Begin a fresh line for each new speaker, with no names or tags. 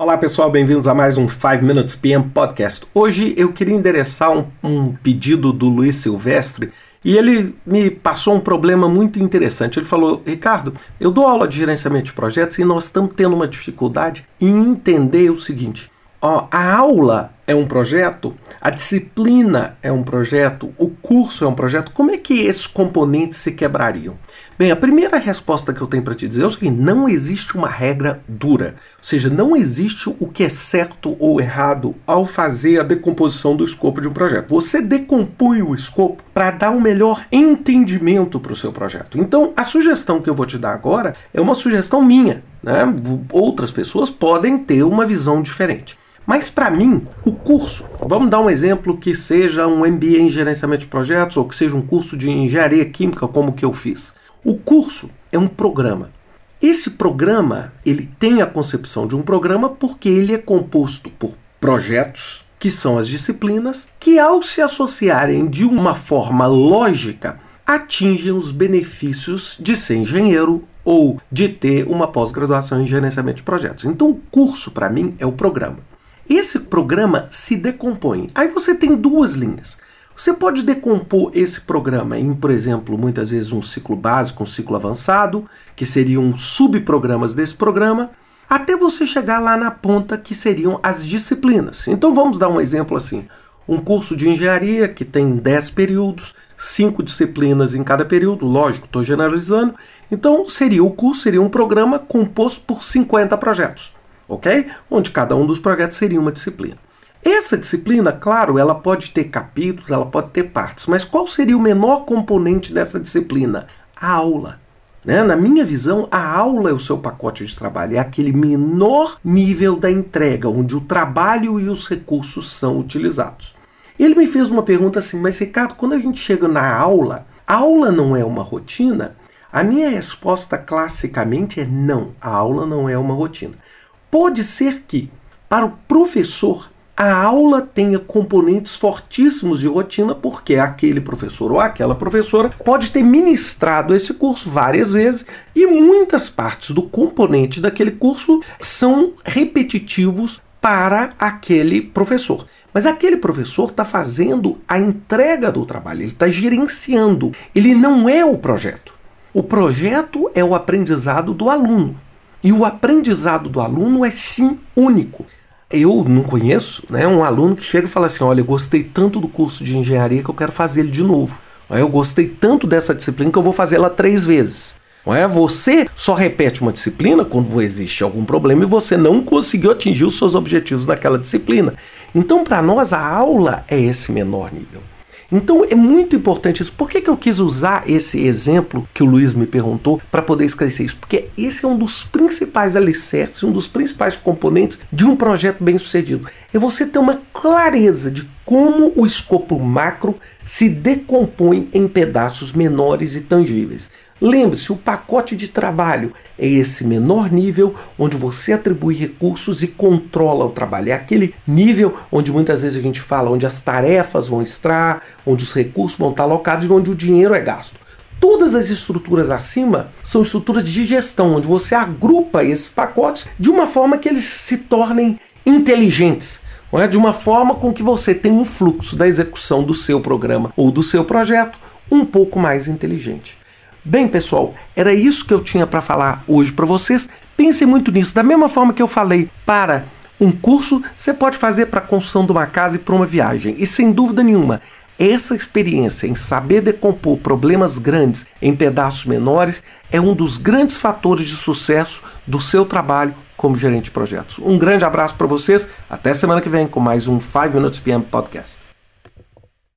Olá pessoal, bem-vindos a mais um 5 Minutes PM Podcast. Hoje eu queria endereçar um, um, pedido do Luiz Silvestre e ele me passou um problema muito interessante. Ele falou: Ricardo, eu dou aula de gerenciamento de projetos e nós estamos tendo uma dificuldade em entender o seguinte. Ó, a aula é um projeto, a disciplina é um projeto, o curso é um projeto. Como é que esses componentes se quebrariam? Bem, a primeira resposta que eu tenho para te dizer é o seguinte: não existe uma regra dura. Ou seja, não existe o que é certo ou errado ao fazer a decomposição do escopo de um projeto. Você decompõe o escopo para dar um melhor entendimento para o seu projeto. Então, a sugestão que eu vou te dar agora é uma sugestão minha. Né? Outras pessoas podem ter uma visão diferente. Mas para mim, o curso, vamos dar um exemplo que seja um MBA em gerenciamento de projetos ou que seja um curso de engenharia química como que eu fiz. O curso é um programa. Esse programa, ele tem a concepção de um programa porque ele é composto por projetos, que são as disciplinas, que ao se associarem de uma forma lógica, atingem os benefícios de ser engenheiro ou de ter uma pós-graduação em gerenciamento de projetos. Então, o curso, para mim, é o programa. Esse programa se decompõe. Aí você tem duas linhas. Você pode decompor esse programa em, por exemplo, muitas vezes um ciclo básico, um ciclo avançado, que seriam subprogramas desse programa, até você chegar lá na ponta que seriam as disciplinas. Então vamos dar um exemplo assim: um curso de engenharia que tem 10 períodos, 5 disciplinas em cada período, lógico, estou generalizando. Então seria o curso seria um programa composto por 50 projetos ok? Onde cada um dos projetos seria uma disciplina. Essa disciplina, claro, ela pode ter capítulos, ela pode ter partes, mas qual seria o menor componente dessa disciplina? A aula. Né? Na minha visão, a aula é o seu pacote de trabalho, é aquele menor nível da entrega, onde o trabalho e os recursos são utilizados. Ele me fez uma pergunta assim, mas Ricardo, quando a gente chega na aula, a aula não é uma rotina? A minha resposta classicamente é não, a aula não é uma rotina. Pode ser que, para o professor, a aula tenha componentes fortíssimos de rotina, porque aquele professor ou aquela professora pode ter ministrado esse curso várias vezes e muitas partes do componente daquele curso são repetitivos para aquele professor. Mas aquele professor está fazendo a entrega do trabalho, ele está gerenciando, ele não é o projeto. O projeto é o aprendizado do aluno. E o aprendizado do aluno é sim único. Eu não conheço né, um aluno que chega e fala assim: olha, eu gostei tanto do curso de engenharia que eu quero fazer ele de novo. Eu gostei tanto dessa disciplina que eu vou fazer ela três vezes. É? Você só repete uma disciplina quando existe algum problema e você não conseguiu atingir os seus objetivos naquela disciplina. Então, para nós, a aula é esse menor nível. Então é muito importante isso. Por que, que eu quis usar esse exemplo que o Luiz me perguntou para poder esclarecer isso? Porque esse é um dos principais alicerces, um dos principais componentes de um projeto bem sucedido. É você ter uma clareza de como o escopo macro se decompõe em pedaços menores e tangíveis. Lembre-se, o pacote de trabalho é esse menor nível onde você atribui recursos e controla o trabalho. É aquele nível onde muitas vezes a gente fala onde as tarefas vão estar, onde os recursos vão estar alocados e onde o dinheiro é gasto. Todas as estruturas acima são estruturas de gestão, onde você agrupa esses pacotes de uma forma que eles se tornem inteligentes. É? De uma forma com que você tenha um fluxo da execução do seu programa ou do seu projeto um pouco mais inteligente. Bem, pessoal, era isso que eu tinha para falar hoje para vocês. Pensem muito nisso. Da mesma forma que eu falei para um curso, você pode fazer para a construção de uma casa e para uma viagem. E sem dúvida nenhuma, essa experiência em saber decompor problemas grandes em pedaços menores é um dos grandes fatores de sucesso do seu trabalho como gerente de projetos. Um grande abraço para vocês. Até semana que vem com mais um 5 Minutes PM Podcast.